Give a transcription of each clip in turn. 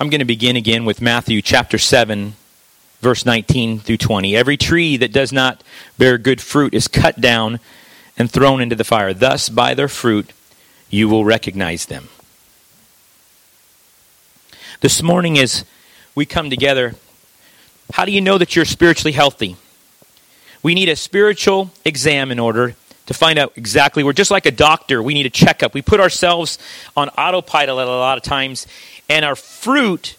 I'm going to begin again with Matthew chapter 7, verse 19 through 20. Every tree that does not bear good fruit is cut down and thrown into the fire. Thus, by their fruit, you will recognize them. This morning, as we come together, how do you know that you're spiritually healthy? We need a spiritual exam in order to find out exactly We're just like a doctor, we need a checkup. We put ourselves on autopilot a lot of times, and our fruit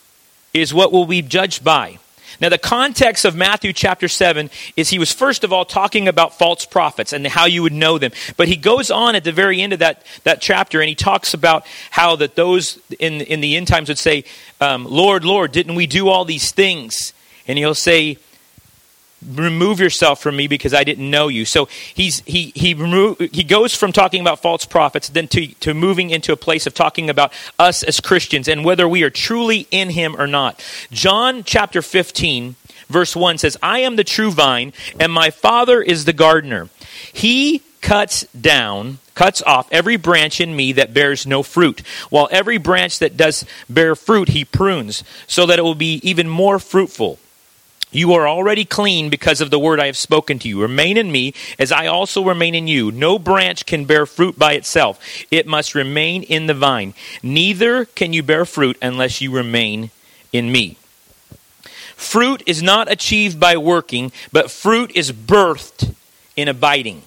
is what will be judged by. Now, the context of Matthew chapter 7 is he was first of all talking about false prophets and how you would know them. But he goes on at the very end of that, that chapter and he talks about how that those in, in the end times would say, um, Lord, Lord, didn't we do all these things? And he'll say, remove yourself from me because I didn't know you. So he's, he, he, remo- he goes from talking about false prophets then to, to moving into a place of talking about us as Christians and whether we are truly in him or not. John chapter 15, verse 1 says, I am the true vine, and my Father is the gardener. He cuts down, cuts off every branch in me that bears no fruit, while every branch that does bear fruit he prunes, so that it will be even more fruitful. You are already clean because of the word I have spoken to you. Remain in me as I also remain in you. No branch can bear fruit by itself, it must remain in the vine. Neither can you bear fruit unless you remain in me. Fruit is not achieved by working, but fruit is birthed in abiding.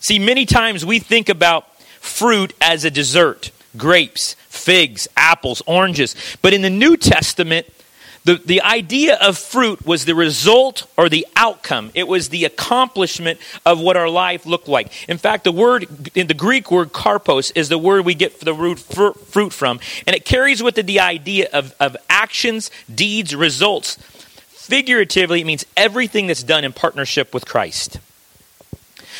See, many times we think about fruit as a dessert grapes, figs, apples, oranges. But in the New Testament, the, the idea of fruit was the result or the outcome. It was the accomplishment of what our life looked like. In fact, the word, in the Greek word karpos, is the word we get the root fruit from. And it carries with it the idea of, of actions, deeds, results. Figuratively, it means everything that's done in partnership with Christ.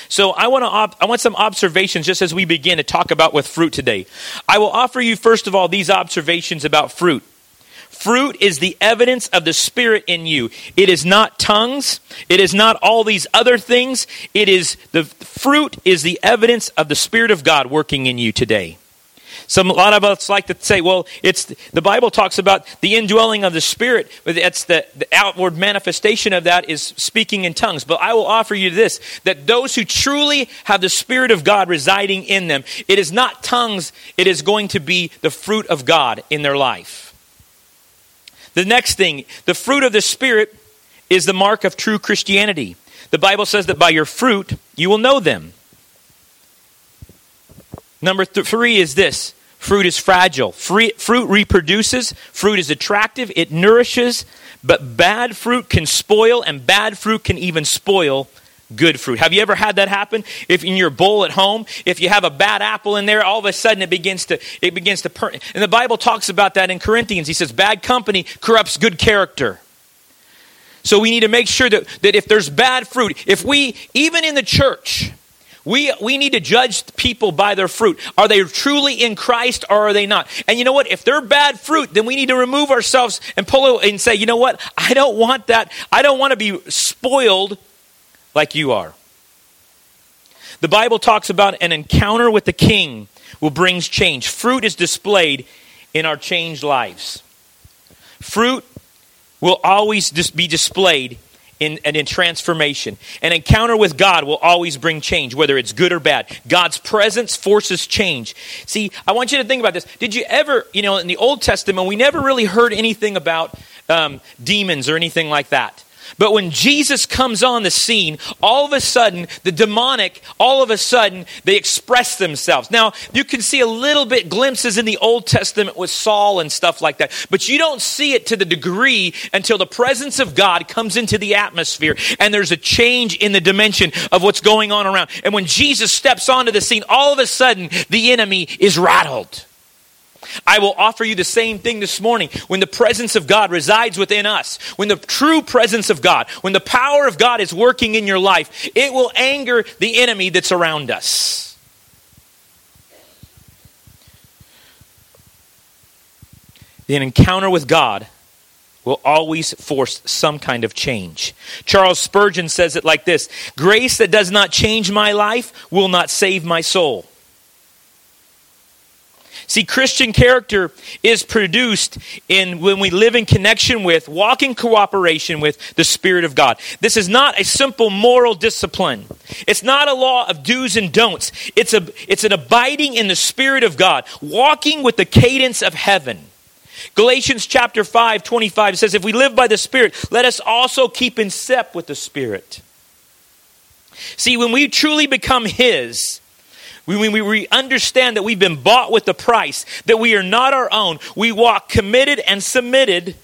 So I want to op- I want some observations just as we begin to talk about with fruit today. I will offer you first of all these observations about fruit. Fruit is the evidence of the Spirit in you. It is not tongues. It is not all these other things. It is the fruit is the evidence of the Spirit of God working in you today. Some, a lot of us like to say, well, it's the Bible talks about the indwelling of the Spirit. It's the, the outward manifestation of that is speaking in tongues. But I will offer you this that those who truly have the Spirit of God residing in them, it is not tongues, it is going to be the fruit of God in their life. The next thing, the fruit of the Spirit is the mark of true Christianity. The Bible says that by your fruit you will know them. Number th- three is this fruit is fragile. Free, fruit reproduces, fruit is attractive, it nourishes, but bad fruit can spoil, and bad fruit can even spoil good fruit. Have you ever had that happen? If in your bowl at home, if you have a bad apple in there, all of a sudden it begins to it begins to per- and the Bible talks about that in Corinthians. He says bad company corrupts good character. So we need to make sure that, that if there's bad fruit, if we even in the church, we, we need to judge people by their fruit. Are they truly in Christ or are they not? And you know what? If they're bad fruit, then we need to remove ourselves and pull and say, you know what? I don't want that. I don't want to be spoiled like you are. The Bible talks about an encounter with the king will brings change. Fruit is displayed in our changed lives. Fruit will always be displayed in, and in transformation. An encounter with God will always bring change, whether it's good or bad. God's presence forces change. See, I want you to think about this. Did you ever, you know, in the Old Testament, we never really heard anything about um, demons or anything like that. But when Jesus comes on the scene, all of a sudden, the demonic, all of a sudden, they express themselves. Now, you can see a little bit glimpses in the Old Testament with Saul and stuff like that, but you don't see it to the degree until the presence of God comes into the atmosphere and there's a change in the dimension of what's going on around. And when Jesus steps onto the scene, all of a sudden, the enemy is rattled. I will offer you the same thing this morning. When the presence of God resides within us, when the true presence of God, when the power of God is working in your life, it will anger the enemy that's around us. An encounter with God will always force some kind of change. Charles Spurgeon says it like this Grace that does not change my life will not save my soul. See, Christian character is produced in when we live in connection with, walk in cooperation with the Spirit of God. This is not a simple moral discipline. It's not a law of do's and don'ts. It's a it's an abiding in the Spirit of God, walking with the cadence of heaven. Galatians chapter 5, 25 says, If we live by the Spirit, let us also keep in step with the Spirit. See, when we truly become His, when we understand that we've been bought with a price, that we are not our own, we walk committed and submitted,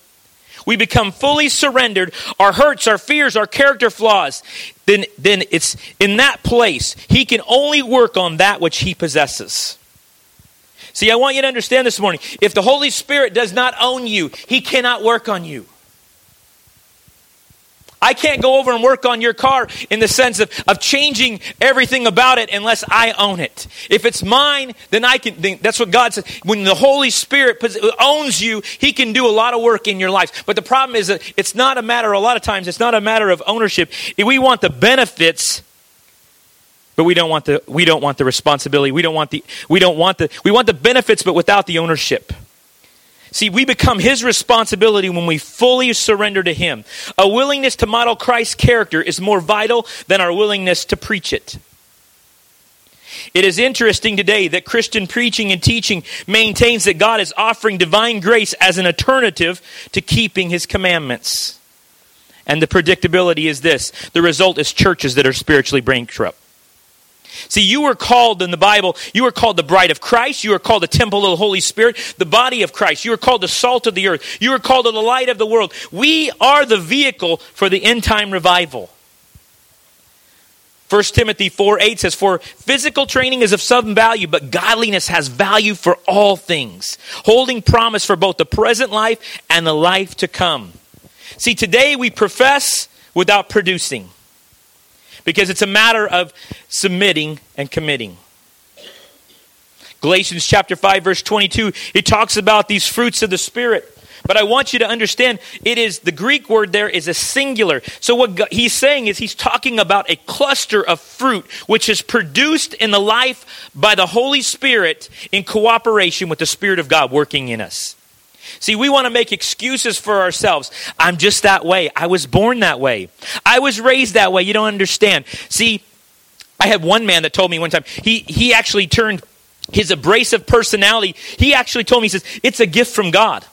we become fully surrendered, our hurts, our fears, our character flaws, then, then it's in that place, He can only work on that which He possesses. See, I want you to understand this morning. If the Holy Spirit does not own you, He cannot work on you. I can't go over and work on your car in the sense of, of changing everything about it unless I own it. If it's mine, then I can, then that's what God says. When the Holy Spirit owns you, He can do a lot of work in your life. But the problem is that it's not a matter, a lot of times, it's not a matter of ownership. We want the benefits but we don't want the we don't want the responsibility we don't want the we don't want the we want the benefits but without the ownership See, we become His responsibility when we fully surrender to Him. A willingness to model Christ's character is more vital than our willingness to preach it. It is interesting today that Christian preaching and teaching maintains that God is offering divine grace as an alternative to keeping His commandments. And the predictability is this the result is churches that are spiritually bankrupt. See, you were called in the Bible, you were called the bride of Christ, you were called the temple of the Holy Spirit, the body of Christ, you were called the salt of the earth, you were called the light of the world. We are the vehicle for the end time revival. 1 Timothy 4 8 says, For physical training is of some value, but godliness has value for all things, holding promise for both the present life and the life to come. See, today we profess without producing because it's a matter of submitting and committing. Galatians chapter 5 verse 22 it talks about these fruits of the spirit. But I want you to understand it is the Greek word there is a singular. So what he's saying is he's talking about a cluster of fruit which is produced in the life by the Holy Spirit in cooperation with the Spirit of God working in us. See, we want to make excuses for ourselves. I'm just that way. I was born that way. I was raised that way. You don't understand. See, I had one man that told me one time, he, he actually turned his abrasive personality, he actually told me, he says, it's a gift from God.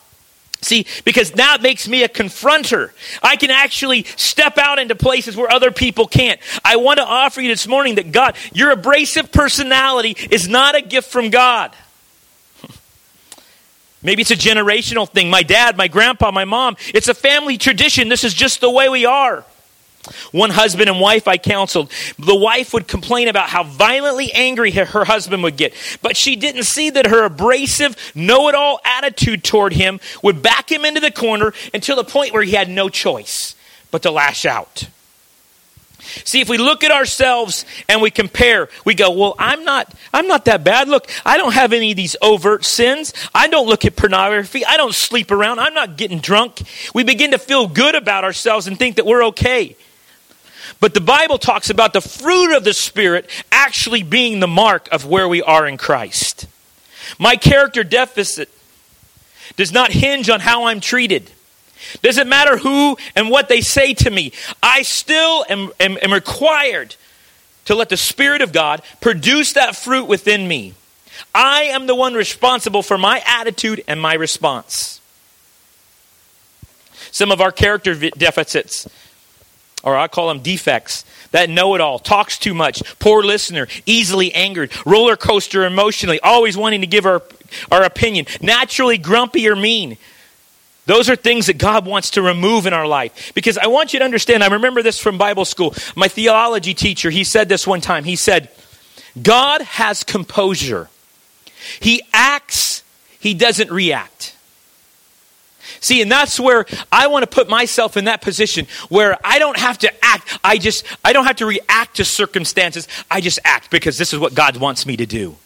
See, because that makes me a confronter. I can actually step out into places where other people can't. I want to offer you this morning that God, your abrasive personality is not a gift from God. Maybe it's a generational thing. My dad, my grandpa, my mom. It's a family tradition. This is just the way we are. One husband and wife I counseled, the wife would complain about how violently angry her husband would get. But she didn't see that her abrasive, know it all attitude toward him would back him into the corner until the point where he had no choice but to lash out. See, if we look at ourselves and we compare, we go, "Well, I'm not I'm not that bad. Look, I don't have any of these overt sins. I don't look at pornography. I don't sleep around. I'm not getting drunk." We begin to feel good about ourselves and think that we're okay. But the Bible talks about the fruit of the Spirit actually being the mark of where we are in Christ. My character deficit does not hinge on how I'm treated. Doesn't matter who and what they say to me, I still am, am, am required to let the Spirit of God produce that fruit within me. I am the one responsible for my attitude and my response. Some of our character deficits, or I call them defects, that know it all, talks too much, poor listener, easily angered, roller coaster emotionally, always wanting to give our, our opinion, naturally grumpy or mean, those are things that God wants to remove in our life. Because I want you to understand, I remember this from Bible school. My theology teacher, he said this one time. He said, God has composure. He acts, he doesn't react. See, and that's where I want to put myself in that position where I don't have to act. I just, I don't have to react to circumstances. I just act because this is what God wants me to do.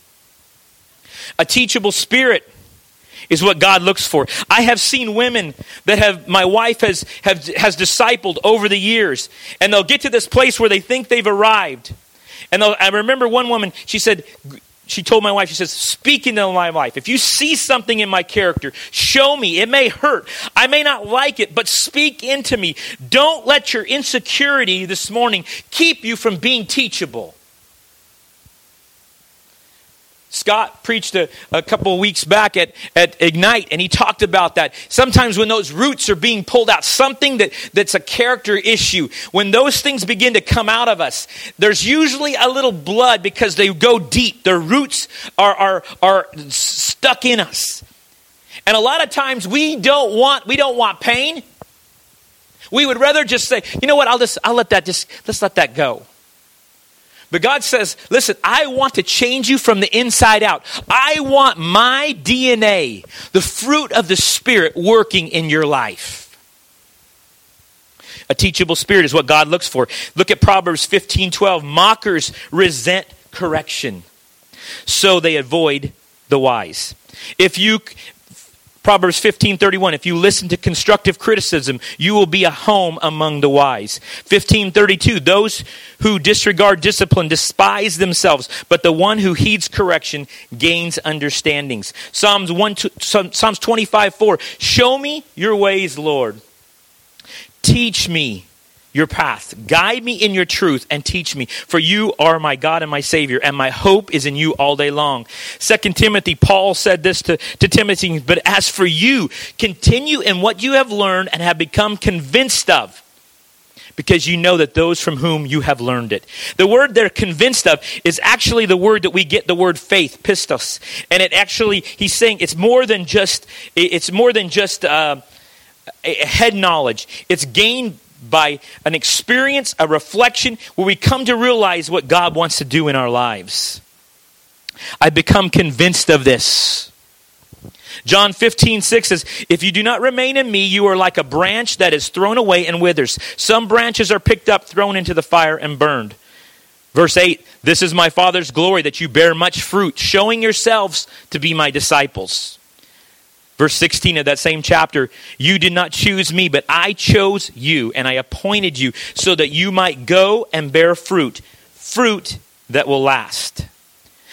A teachable spirit is what God looks for. I have seen women that have my wife has have, has discipled over the years, and they'll get to this place where they think they've arrived. And I remember one woman, she said, she told my wife, she says, speak into my life. If you see something in my character, show me. It may hurt. I may not like it, but speak into me. Don't let your insecurity this morning keep you from being teachable. Scott preached a, a couple of weeks back at, at Ignite, and he talked about that. Sometimes when those roots are being pulled out, something that, that's a character issue, when those things begin to come out of us, there's usually a little blood because they go deep. Their roots are, are, are stuck in us. And a lot of times we don't want, we don't want pain. We would rather just say, you know what, I'll just, I'll let that just, let's let that go. But God says, listen, I want to change you from the inside out. I want my DNA, the fruit of the Spirit, working in your life. A teachable spirit is what God looks for. Look at Proverbs 15 12. Mockers resent correction, so they avoid the wise. If you Proverbs 15:31 If you listen to constructive criticism, you will be a home among the wise. 1532 Those who disregard discipline despise themselves, but the one who heeds correction gains understandings. Psalms 1 Psalms 25:4 Show me your ways, Lord. Teach me your path. Guide me in your truth and teach me, for you are my God and my Savior, and my hope is in you all day long. Second Timothy, Paul said this to, to Timothy, but as for you, continue in what you have learned and have become convinced of. Because you know that those from whom you have learned it. The word they're convinced of is actually the word that we get the word faith, pistos. And it actually, he's saying it's more than just, it's more than just uh, head knowledge. It's gained by an experience, a reflection, where we come to realize what God wants to do in our lives. I become convinced of this. John 15, 6 says, If you do not remain in me, you are like a branch that is thrown away and withers. Some branches are picked up, thrown into the fire, and burned. Verse 8, This is my Father's glory, that you bear much fruit, showing yourselves to be my disciples. Verse 16 of that same chapter, you did not choose me, but I chose you, and I appointed you so that you might go and bear fruit, fruit that will last.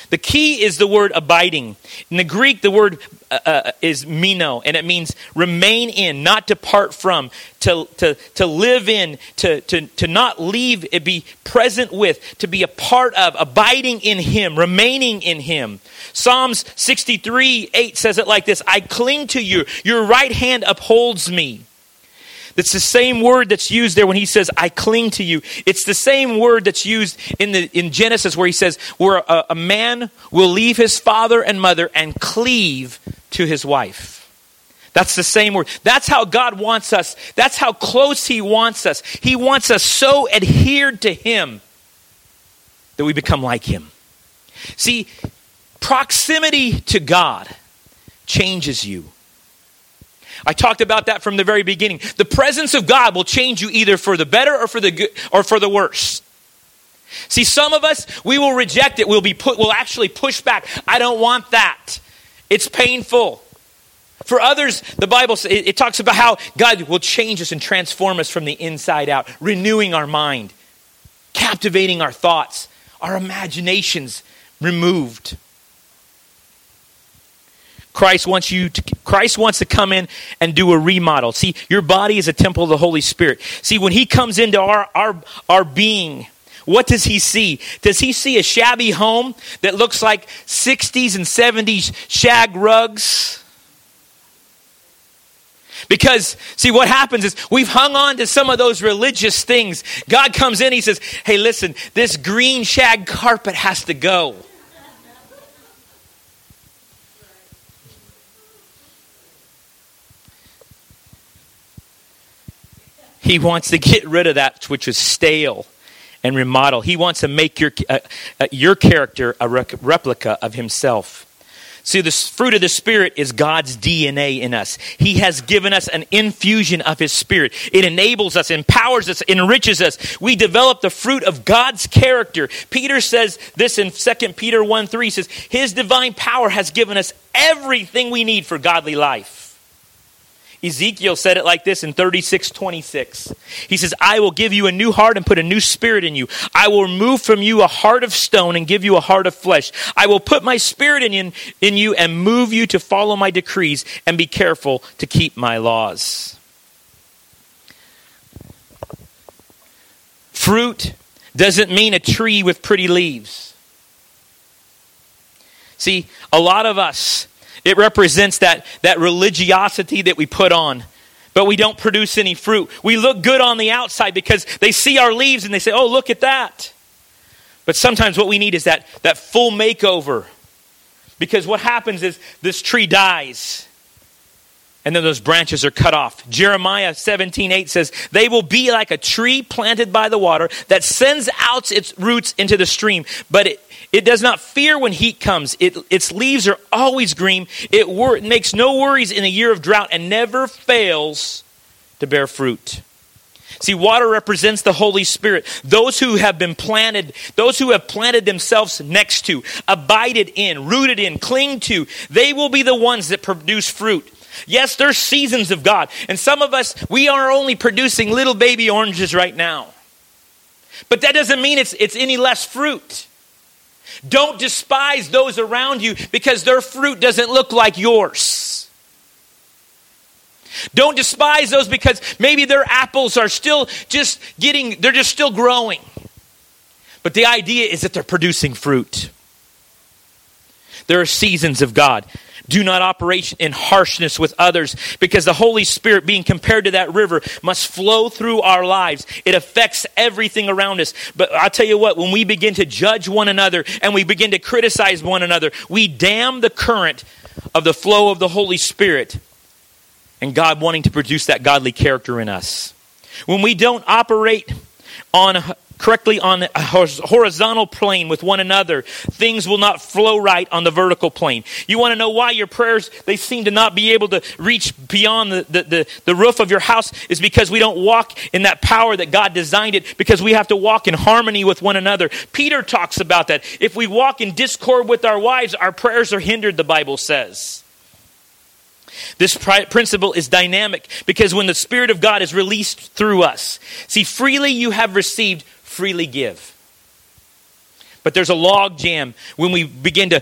The key is the word abiding. In the Greek, the word uh, uh, is meno, and it means remain in, not depart from, to, to, to live in, to, to, to not leave, it be present with, to be a part of, abiding in Him, remaining in Him. Psalms 63 8 says it like this I cling to you, your right hand upholds me. It's the same word that's used there when he says, I cling to you. It's the same word that's used in, the, in Genesis where he says, where a, a man will leave his father and mother and cleave to his wife. That's the same word. That's how God wants us. That's how close He wants us. He wants us so adhered to Him that we become like Him. See, proximity to God changes you. I talked about that from the very beginning. The presence of God will change you either for the better or for the good or for the worse. See, some of us, we will reject it. We'll be put, we'll actually push back. I don't want that. It's painful. For others, the Bible it, it talks about how God will change us and transform us from the inside out, renewing our mind, captivating our thoughts, our imaginations removed. Christ wants you to Christ wants to come in and do a remodel. See, your body is a temple of the Holy Spirit. See, when he comes into our our our being, what does he see? Does he see a shabby home that looks like 60s and 70s shag rugs? Because, see, what happens is we've hung on to some of those religious things. God comes in, He says, Hey, listen, this green shag carpet has to go. He wants to get rid of that which is stale and remodel. He wants to make your, uh, uh, your character a replica of himself. See, the fruit of the Spirit is God's DNA in us. He has given us an infusion of His Spirit. It enables us, empowers us, enriches us. We develop the fruit of God's character. Peter says this in 2 Peter 1 3 he says, His divine power has given us everything we need for godly life. Ezekiel said it like this in 36 26. He says, I will give you a new heart and put a new spirit in you. I will remove from you a heart of stone and give you a heart of flesh. I will put my spirit in in you and move you to follow my decrees and be careful to keep my laws. Fruit doesn't mean a tree with pretty leaves. See, a lot of us, it represents that, that religiosity that we put on, but we don't produce any fruit. We look good on the outside because they see our leaves and they say, oh, look at that. But sometimes what we need is that, that full makeover. Because what happens is this tree dies and then those branches are cut off. Jeremiah 17, 8 says, They will be like a tree planted by the water that sends out its roots into the stream, but it, it does not fear when heat comes. It, its leaves are always green. It, wor- it makes no worries in a year of drought and never fails to bear fruit. See, water represents the Holy Spirit. Those who have been planted, those who have planted themselves next to, abided in, rooted in, cling to, they will be the ones that produce fruit. Yes, there's seasons of God. And some of us, we are only producing little baby oranges right now. But that doesn't mean it's, it's any less fruit. Don't despise those around you because their fruit doesn't look like yours. Don't despise those because maybe their apples are still just getting, they're just still growing. But the idea is that they're producing fruit. There are seasons of God. Do not operate in harshness with others because the Holy Spirit, being compared to that river, must flow through our lives. It affects everything around us. But I'll tell you what, when we begin to judge one another and we begin to criticize one another, we dam the current of the flow of the Holy Spirit and God wanting to produce that godly character in us. When we don't operate on correctly on a horizontal plane with one another, things will not flow right on the vertical plane. You want to know why your prayers, they seem to not be able to reach beyond the, the, the, the roof of your house is because we don't walk in that power that God designed it because we have to walk in harmony with one another. Peter talks about that. If we walk in discord with our wives, our prayers are hindered, the Bible says. This principle is dynamic because when the Spirit of God is released through us, see, freely you have received, freely give. But there's a log jam when we begin to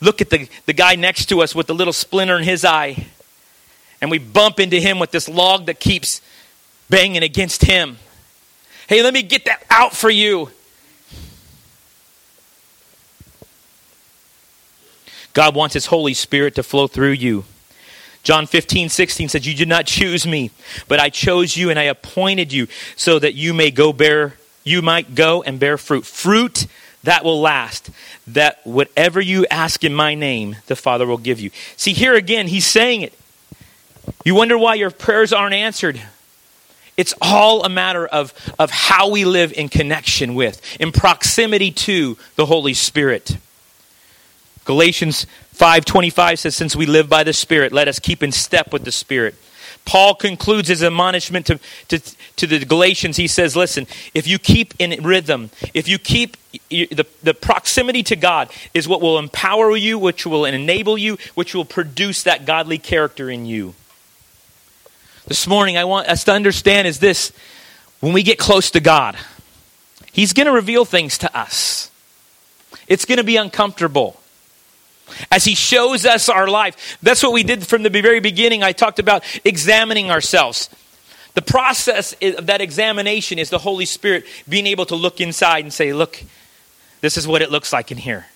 look at the, the guy next to us with the little splinter in his eye, and we bump into him with this log that keeps banging against him. Hey, let me get that out for you. God wants His Holy Spirit to flow through you. John 15, 16 says, You did not choose me, but I chose you and I appointed you so that you may go bear you might go and bear fruit. Fruit that will last. That whatever you ask in my name, the Father will give you. See, here again, he's saying it. You wonder why your prayers aren't answered. It's all a matter of, of how we live in connection with, in proximity to the Holy Spirit. Galatians 5:25 says since we live by the Spirit let us keep in step with the Spirit. Paul concludes his admonishment to, to, to the Galatians. He says, Listen, if you keep in rhythm, if you keep the, the proximity to God, is what will empower you, which will enable you, which will produce that godly character in you. This morning, I want us to understand is this when we get close to God, He's going to reveal things to us. It's going to be uncomfortable as He shows us our life. That's what we did from the very beginning. I talked about examining ourselves. The process of that examination is the Holy Spirit being able to look inside and say, Look, this is what it looks like in here.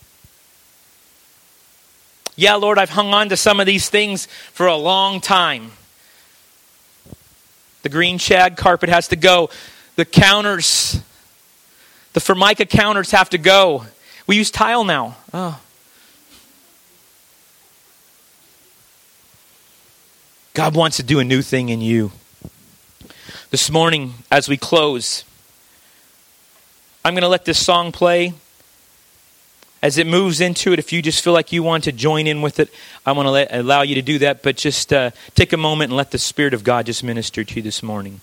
Yeah, Lord, I've hung on to some of these things for a long time. The green shag carpet has to go. The counters, the formica counters have to go. We use tile now. Oh. God wants to do a new thing in you. This morning, as we close, I'm going to let this song play. As it moves into it, if you just feel like you want to join in with it, I want to let, allow you to do that. But just uh, take a moment and let the Spirit of God just minister to you this morning.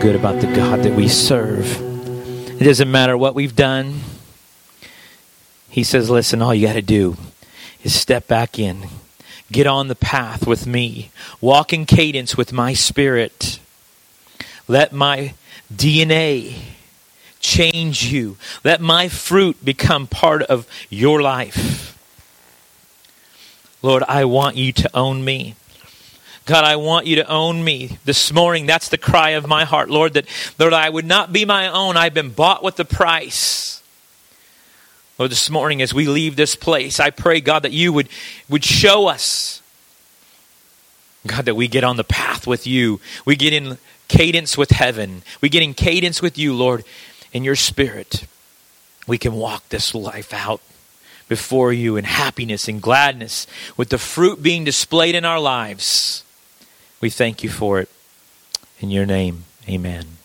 Good about the God that we serve? It doesn't matter what we've done. He says, listen, all you got to do is step back in, get on the path with me, walk in cadence with my spirit. Let my DNA change you, let my fruit become part of your life. Lord, I want you to own me. God, I want you to own me this morning. That's the cry of my heart, Lord, that Lord, I would not be my own. I've been bought with the price. Lord, this morning as we leave this place, I pray, God, that you would, would show us, God, that we get on the path with you. We get in cadence with heaven. We get in cadence with you, Lord, in your spirit. We can walk this life out before you in happiness and gladness with the fruit being displayed in our lives. We thank you for it. In your name, amen.